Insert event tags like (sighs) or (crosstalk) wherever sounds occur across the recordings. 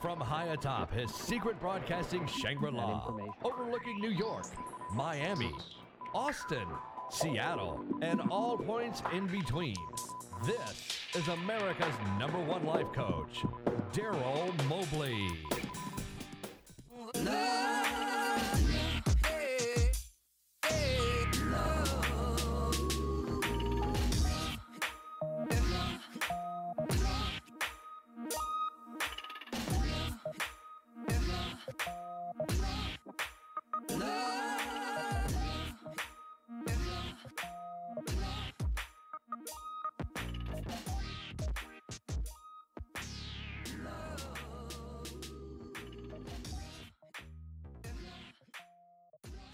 From high atop his secret broadcasting Shangri La, overlooking New York, Miami, Austin, Seattle, and all points in between, this is America's number one life coach, Darryl Mobley.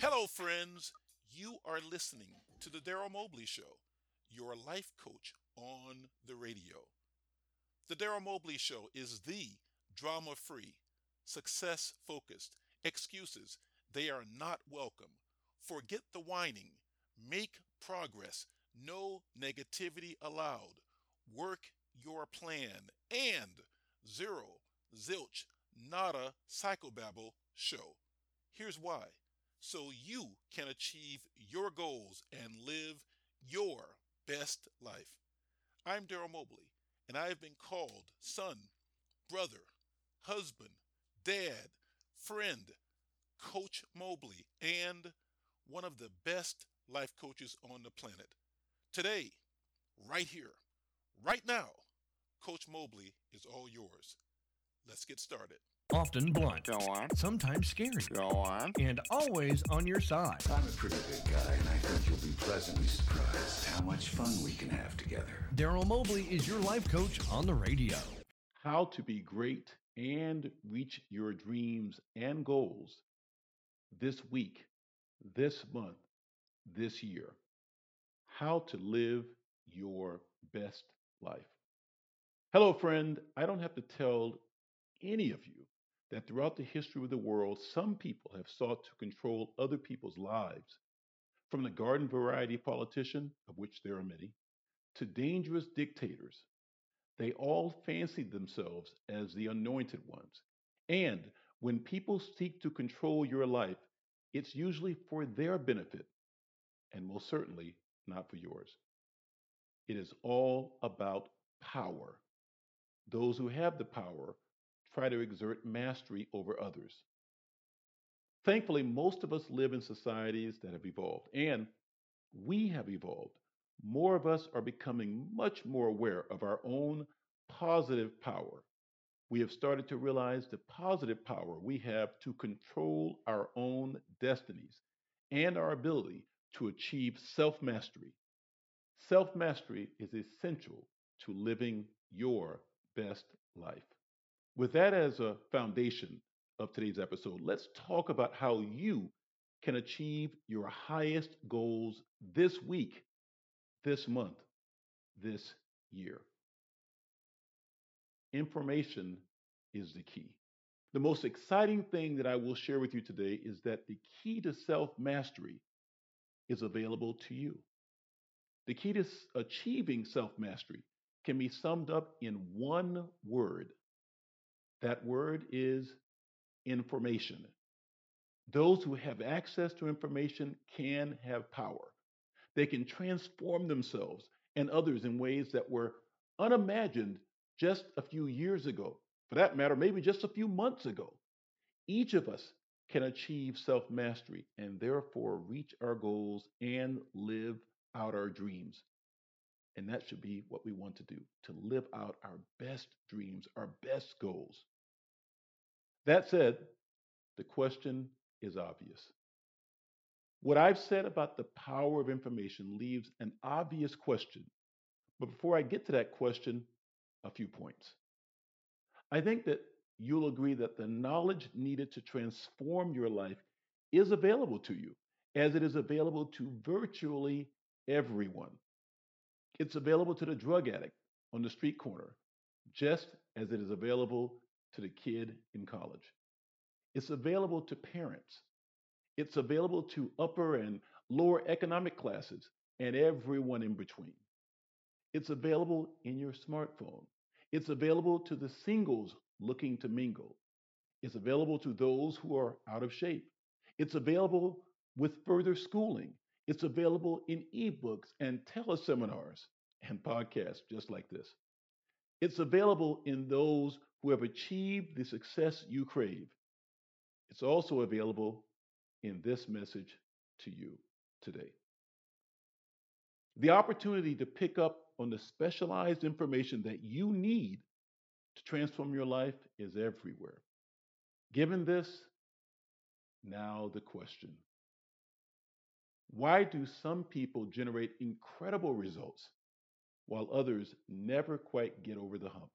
Hello, friends. You are listening to The Darryl Mobley Show, your life coach on the radio. The Darryl Mobley Show is the drama free, success focused. Excuses, they are not welcome. Forget the whining. Make progress. No negativity allowed. Work your plan. And zero, zilch, nada, psychobabble show. Here's why so you can achieve your goals and live your best life. I'm Darryl Mobley, and I have been called son, brother, husband, dad, friend, Coach Mobley, and one of the best life coaches on the planet. Today, right here, right now, Coach Mobley is all yours. Let's get started. Often blunt, Go on. sometimes scary, Go on. and always on your side. I'm a pretty good guy, and I think you'll be pleasantly surprised how much fun we can have together. Darryl Mobley is your life coach on the radio. how to be great and reach your dreams and goals this week, this month, this year. How to live your best life. Hello, friend. I don't have to tell any of you that throughout the history of the world, some people have sought to control other people's lives. From the garden variety politician, of which there are many, to dangerous dictators they all fancied themselves as the anointed ones. And when people seek to control your life, it's usually for their benefit and most certainly not for yours. It is all about power. Those who have the power try to exert mastery over others. Thankfully, most of us live in societies that have evolved, and we have evolved more of us are becoming much more aware of our own positive power. We have started to realize the positive power we have to control our own destinies and our ability to achieve self mastery. Self mastery is essential to living your best life. With that as a foundation of today's episode, let's talk about how you can achieve your highest goals this week this month, this year. Information is the key. The most exciting thing that I will share with you today is that the key to self mastery is available to you. The key to achieving self mastery can be summed up in one word. That word is information. Those who have access to information can have power. They can transform themselves and others in ways that were unimagined just a few years ago. For that matter, maybe just a few months ago. Each of us can achieve self mastery and therefore reach our goals and live out our dreams. And that should be what we want to do to live out our best dreams, our best goals. That said, the question is obvious. What I've said about the power of information leaves an obvious question. But before I get to that question, a few points. I think that you'll agree that the knowledge needed to transform your life is available to you, as it is available to virtually everyone. It's available to the drug addict on the street corner, just as it is available to the kid in college. It's available to parents. It's available to upper and lower economic classes and everyone in between. It's available in your smartphone. It's available to the singles looking to mingle. It's available to those who are out of shape. It's available with further schooling. It's available in ebooks and teleseminars and podcasts just like this. It's available in those who have achieved the success you crave. It's also available in this message to you today. The opportunity to pick up on the specialized information that you need to transform your life is everywhere. Given this, now the question Why do some people generate incredible results while others never quite get over the hump?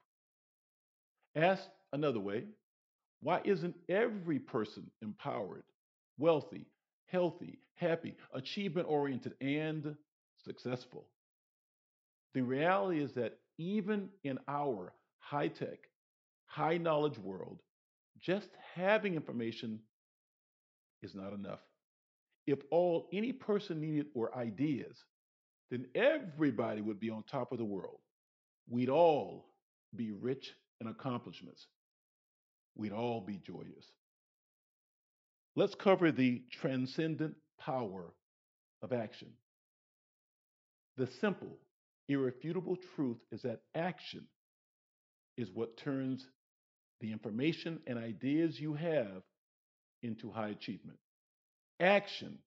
Asked another way, why isn't every person empowered, wealthy, healthy, happy, achievement oriented, and successful? The reality is that even in our high tech, high knowledge world, just having information is not enough. If all any person needed were ideas, then everybody would be on top of the world. We'd all be rich in accomplishments. We'd all be joyous. Let's cover the transcendent power of action. The simple, irrefutable truth is that action is what turns the information and ideas you have into high achievement. Action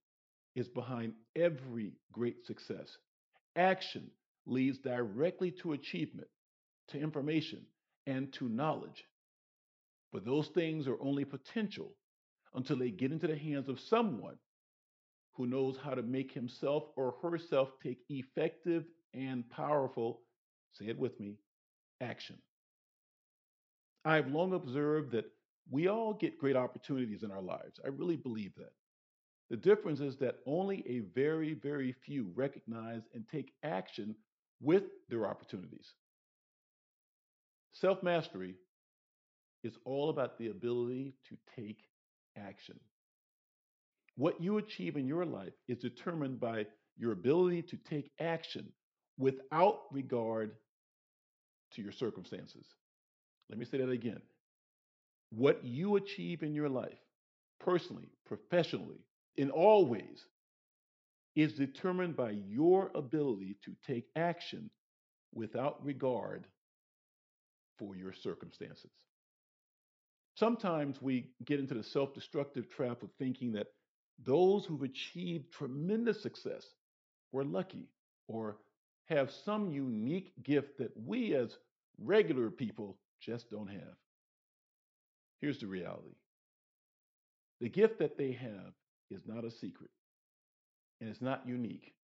is behind every great success. Action leads directly to achievement, to information, and to knowledge. But those things are only potential until they get into the hands of someone who knows how to make himself or herself take effective and powerful, say it with me, action. I've long observed that we all get great opportunities in our lives. I really believe that. The difference is that only a very, very few recognize and take action with their opportunities. Self mastery is all about the ability to take action. What you achieve in your life is determined by your ability to take action without regard to your circumstances. Let me say that again. What you achieve in your life, personally, professionally, in all ways, is determined by your ability to take action without regard for your circumstances. Sometimes we get into the self destructive trap of thinking that those who've achieved tremendous success were lucky or have some unique gift that we as regular people just don't have. Here's the reality the gift that they have is not a secret, and it's not unique.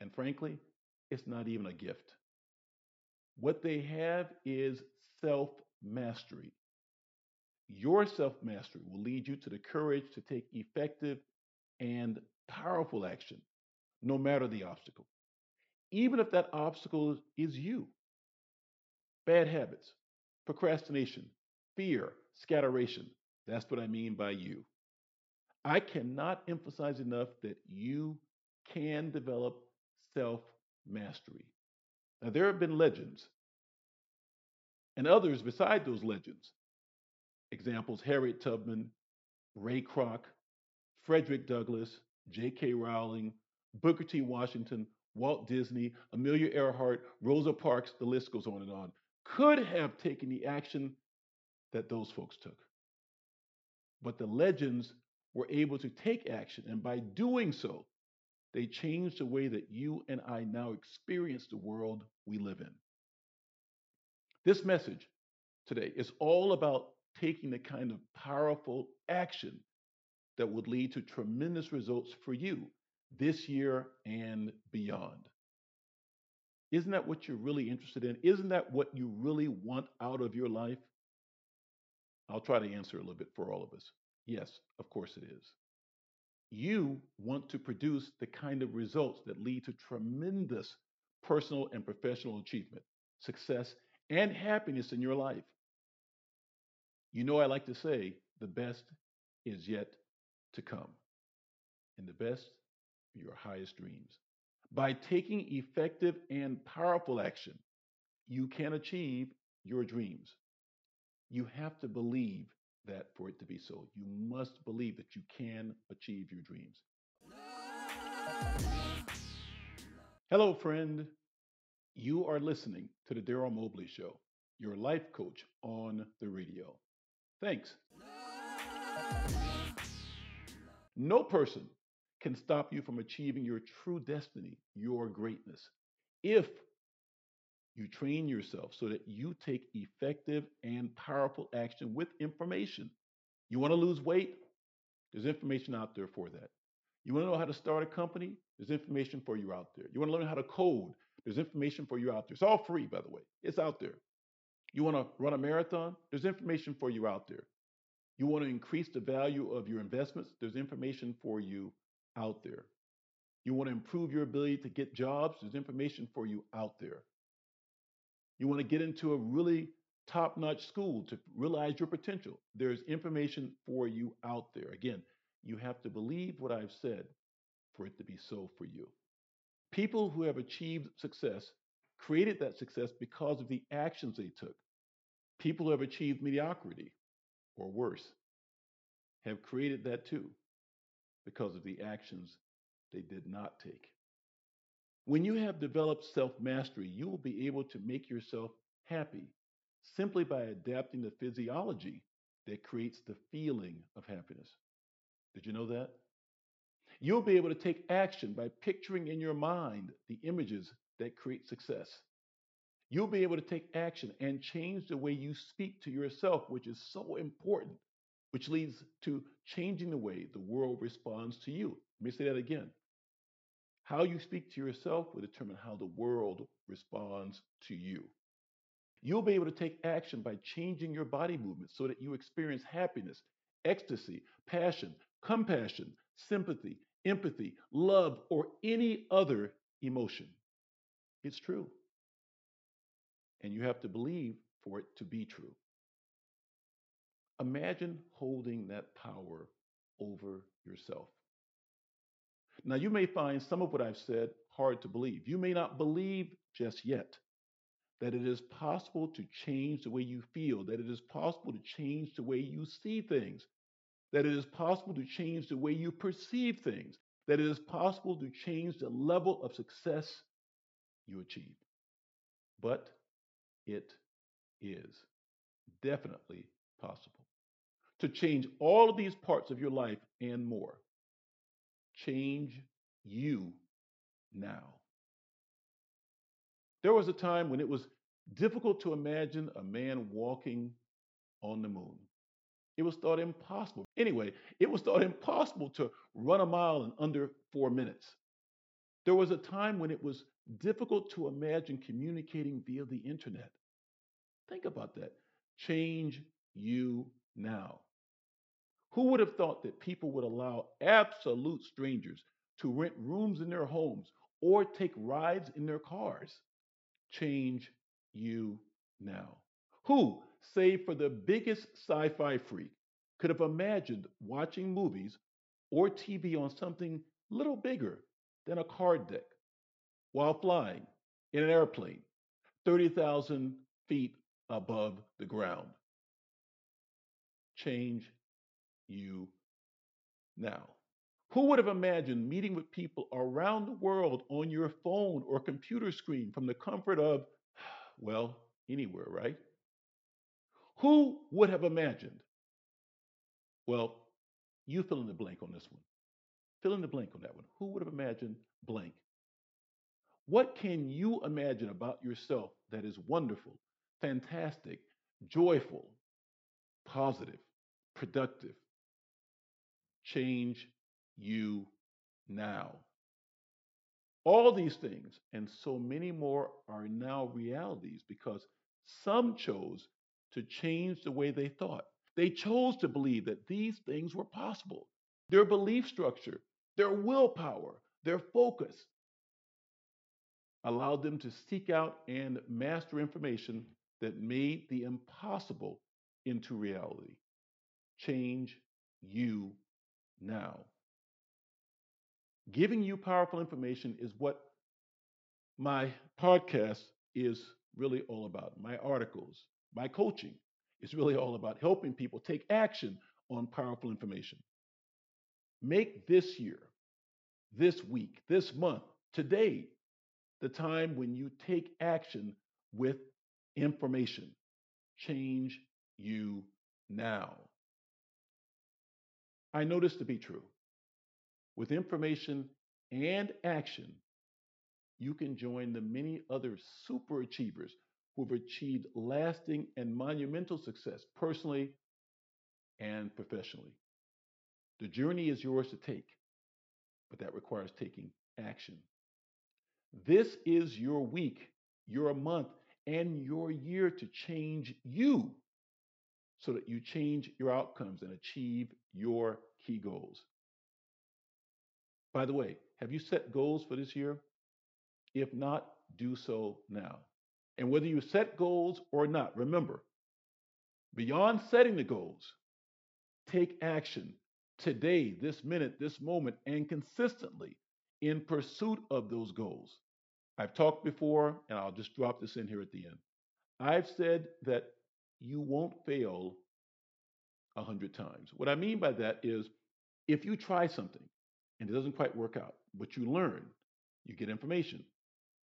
And frankly, it's not even a gift. What they have is self mastery. Your self mastery will lead you to the courage to take effective and powerful action, no matter the obstacle. Even if that obstacle is you. Bad habits, procrastination, fear, scatteration. That's what I mean by you. I cannot emphasize enough that you can develop self mastery. Now, there have been legends and others beside those legends. Examples Harriet Tubman, Ray Kroc, Frederick Douglass, J.K. Rowling, Booker T. Washington, Walt Disney, Amelia Earhart, Rosa Parks, the list goes on and on, could have taken the action that those folks took. But the legends were able to take action, and by doing so, they changed the way that you and I now experience the world we live in. This message today is all about taking the kind of powerful action that would lead to tremendous results for you this year and beyond. Isn't that what you're really interested in? Isn't that what you really want out of your life? I'll try to answer a little bit for all of us. Yes, of course it is. You want to produce the kind of results that lead to tremendous personal and professional achievement, success, and happiness in your life. You know, I like to say the best is yet to come, and the best are your highest dreams. By taking effective and powerful action, you can achieve your dreams. You have to believe that for it to be so. You must believe that you can achieve your dreams. Hello, friend. You are listening to the Darryl Mobley Show, your life coach on the radio. Thanks. No person can stop you from achieving your true destiny, your greatness, if you train yourself so that you take effective and powerful action with information. You want to lose weight? There's information out there for that. You want to know how to start a company? There's information for you out there. You want to learn how to code? There's information for you out there. It's all free, by the way. It's out there. You want to run a marathon? There's information for you out there. You want to increase the value of your investments? There's information for you out there. You want to improve your ability to get jobs? There's information for you out there. You want to get into a really top notch school to realize your potential? There's information for you out there. Again, you have to believe what I've said for it to be so for you. People who have achieved success created that success because of the actions they took. People who have achieved mediocrity or worse have created that too because of the actions they did not take. When you have developed self mastery, you will be able to make yourself happy simply by adapting the physiology that creates the feeling of happiness. Did you know that? You'll be able to take action by picturing in your mind the images that create success. You'll be able to take action and change the way you speak to yourself, which is so important, which leads to changing the way the world responds to you. Let me say that again. How you speak to yourself will determine how the world responds to you. You'll be able to take action by changing your body movements so that you experience happiness, ecstasy, passion, compassion, sympathy, empathy, love, or any other emotion. It's true. And you have to believe for it to be true. Imagine holding that power over yourself. Now, you may find some of what I've said hard to believe. You may not believe just yet that it is possible to change the way you feel, that it is possible to change the way you see things, that it is possible to change the way you perceive things, that it is possible to change the level of success you achieve. But it is definitely possible to change all of these parts of your life and more. Change you now. There was a time when it was difficult to imagine a man walking on the moon. It was thought impossible. Anyway, it was thought impossible to run a mile in under four minutes. There was a time when it was difficult to imagine communicating via the internet. Think about that. Change you now. Who would have thought that people would allow absolute strangers to rent rooms in their homes or take rides in their cars? Change you now. Who, save for the biggest sci fi freak, could have imagined watching movies or TV on something little bigger than a card deck while flying in an airplane 30,000 feet above the ground? Change you now. Who would have imagined meeting with people around the world on your phone or computer screen from the comfort of, (sighs) well, anywhere, right? Who would have imagined? Well, you fill in the blank on this one. Fill in the blank on that one. Who would have imagined blank? What can you imagine about yourself that is wonderful, fantastic, joyful, positive, productive, change you now. All these things and so many more are now realities because some chose to change the way they thought. They chose to believe that these things were possible. Their belief structure, their willpower, their focus allowed them to seek out and master information that made the impossible into reality. Change you now. Giving you powerful information is what my podcast is really all about. My articles, my coaching It's really all about helping people take action on powerful information. Make this year, this week, this month, today, the time when you take action with information. Change you now. I know this to be true. With information and action, you can join the many other super achievers who have achieved lasting and monumental success personally and professionally. The journey is yours to take, but that requires taking action. This is your week, your month, and your year to change you so that you change your outcomes and achieve your key goals. By the way, have you set goals for this year? If not, do so now. And whether you set goals or not, remember, beyond setting the goals, take action today, this minute, this moment, and consistently in pursuit of those goals. I've talked before, and I'll just drop this in here at the end. I've said that you won't fail a hundred times. What I mean by that is if you try something and it doesn't quite work out, but you learn, you get information,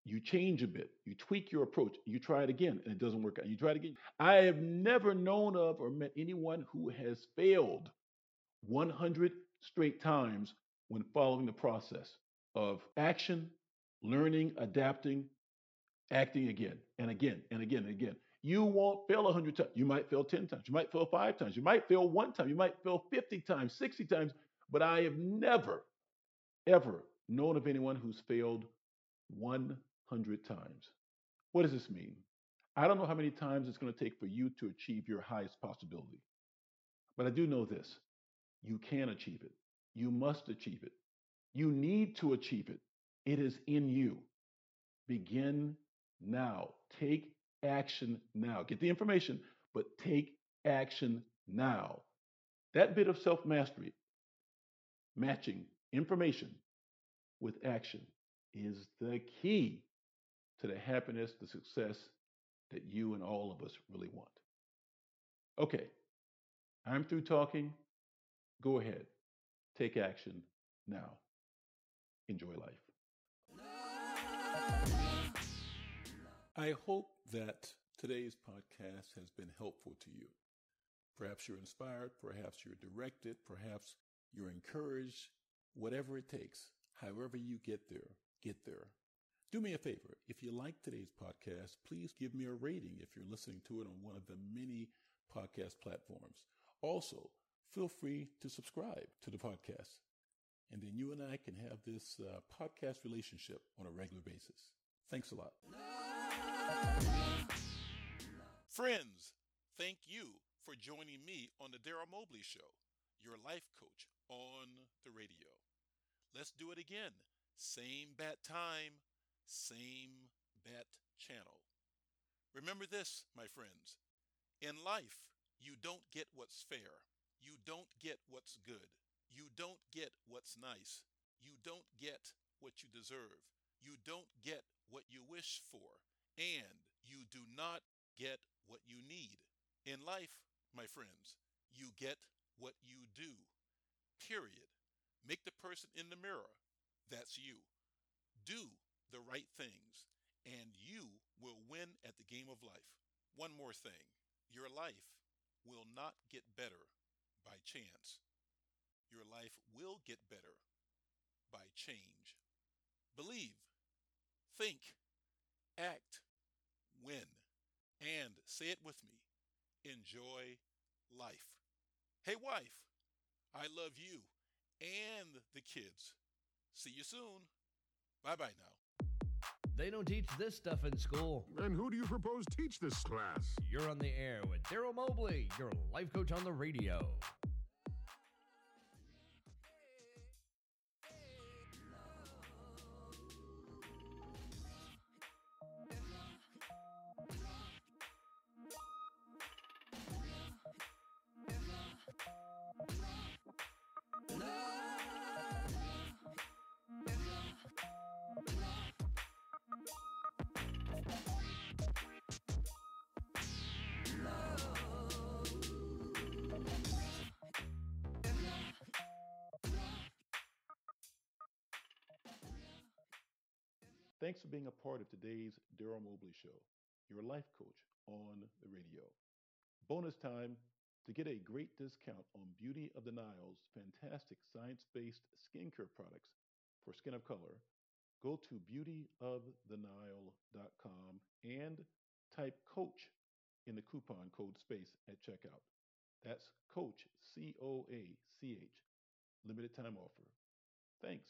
you change a bit, you tweak your approach, you try it again, and it doesn't work out, you try it again. I have never known of or met anyone who has failed 100 straight times when following the process of action, learning, adapting, acting again and again and again and again. You won't fail 100 times. You might fail 10 times. You might fail five times. You might fail one time. You might fail 50 times, 60 times. But I have never, ever known of anyone who's failed 100 times. What does this mean? I don't know how many times it's going to take for you to achieve your highest possibility. But I do know this you can achieve it. You must achieve it. You need to achieve it. It is in you. Begin now. Take action now. Get the information, but take action now. That bit of self mastery, matching information with action, is the key to the happiness, the success that you and all of us really want. Okay, I'm through talking. Go ahead, take action now. Enjoy life. I hope that today's podcast has been helpful to you. Perhaps you're inspired, perhaps you're directed, perhaps you're encouraged, whatever it takes, however you get there, get there. Do me a favor. If you like today's podcast, please give me a rating if you're listening to it on one of the many podcast platforms. Also, feel free to subscribe to the podcast. And then you and I can have this uh, podcast relationship on a regular basis. Thanks a lot. Friends, thank you for joining me on the Darryl Mobley Show, your life coach on the radio. Let's do it again. Same bat time, same bat channel. Remember this, my friends. In life, you don't get what's fair. You don't get what's good. You don't get what's nice. You don't get what you deserve. You don't get what you wish for and do not get what you need. In life, my friends, you get what you do. Period. Make the person in the mirror. That's you. Do the right things, and you will win at the game of life. One more thing your life will not get better by chance. Your life will get better by change. Believe, think, act, win. And say it with me enjoy life. Hey, wife, I love you and the kids. See you soon. Bye bye now. They don't teach this stuff in school. And who do you propose teach this class? You're on the air with Darryl Mobley, your life coach on the radio. Thanks for being a part of today's Darryl Mobley Show, your life coach on the radio. Bonus time to get a great discount on Beauty of the Nile's fantastic science based skincare products for skin of color. Go to beautyofthenile.com and type coach in the coupon code space at checkout. That's coach, C O A C H. Limited time offer. Thanks.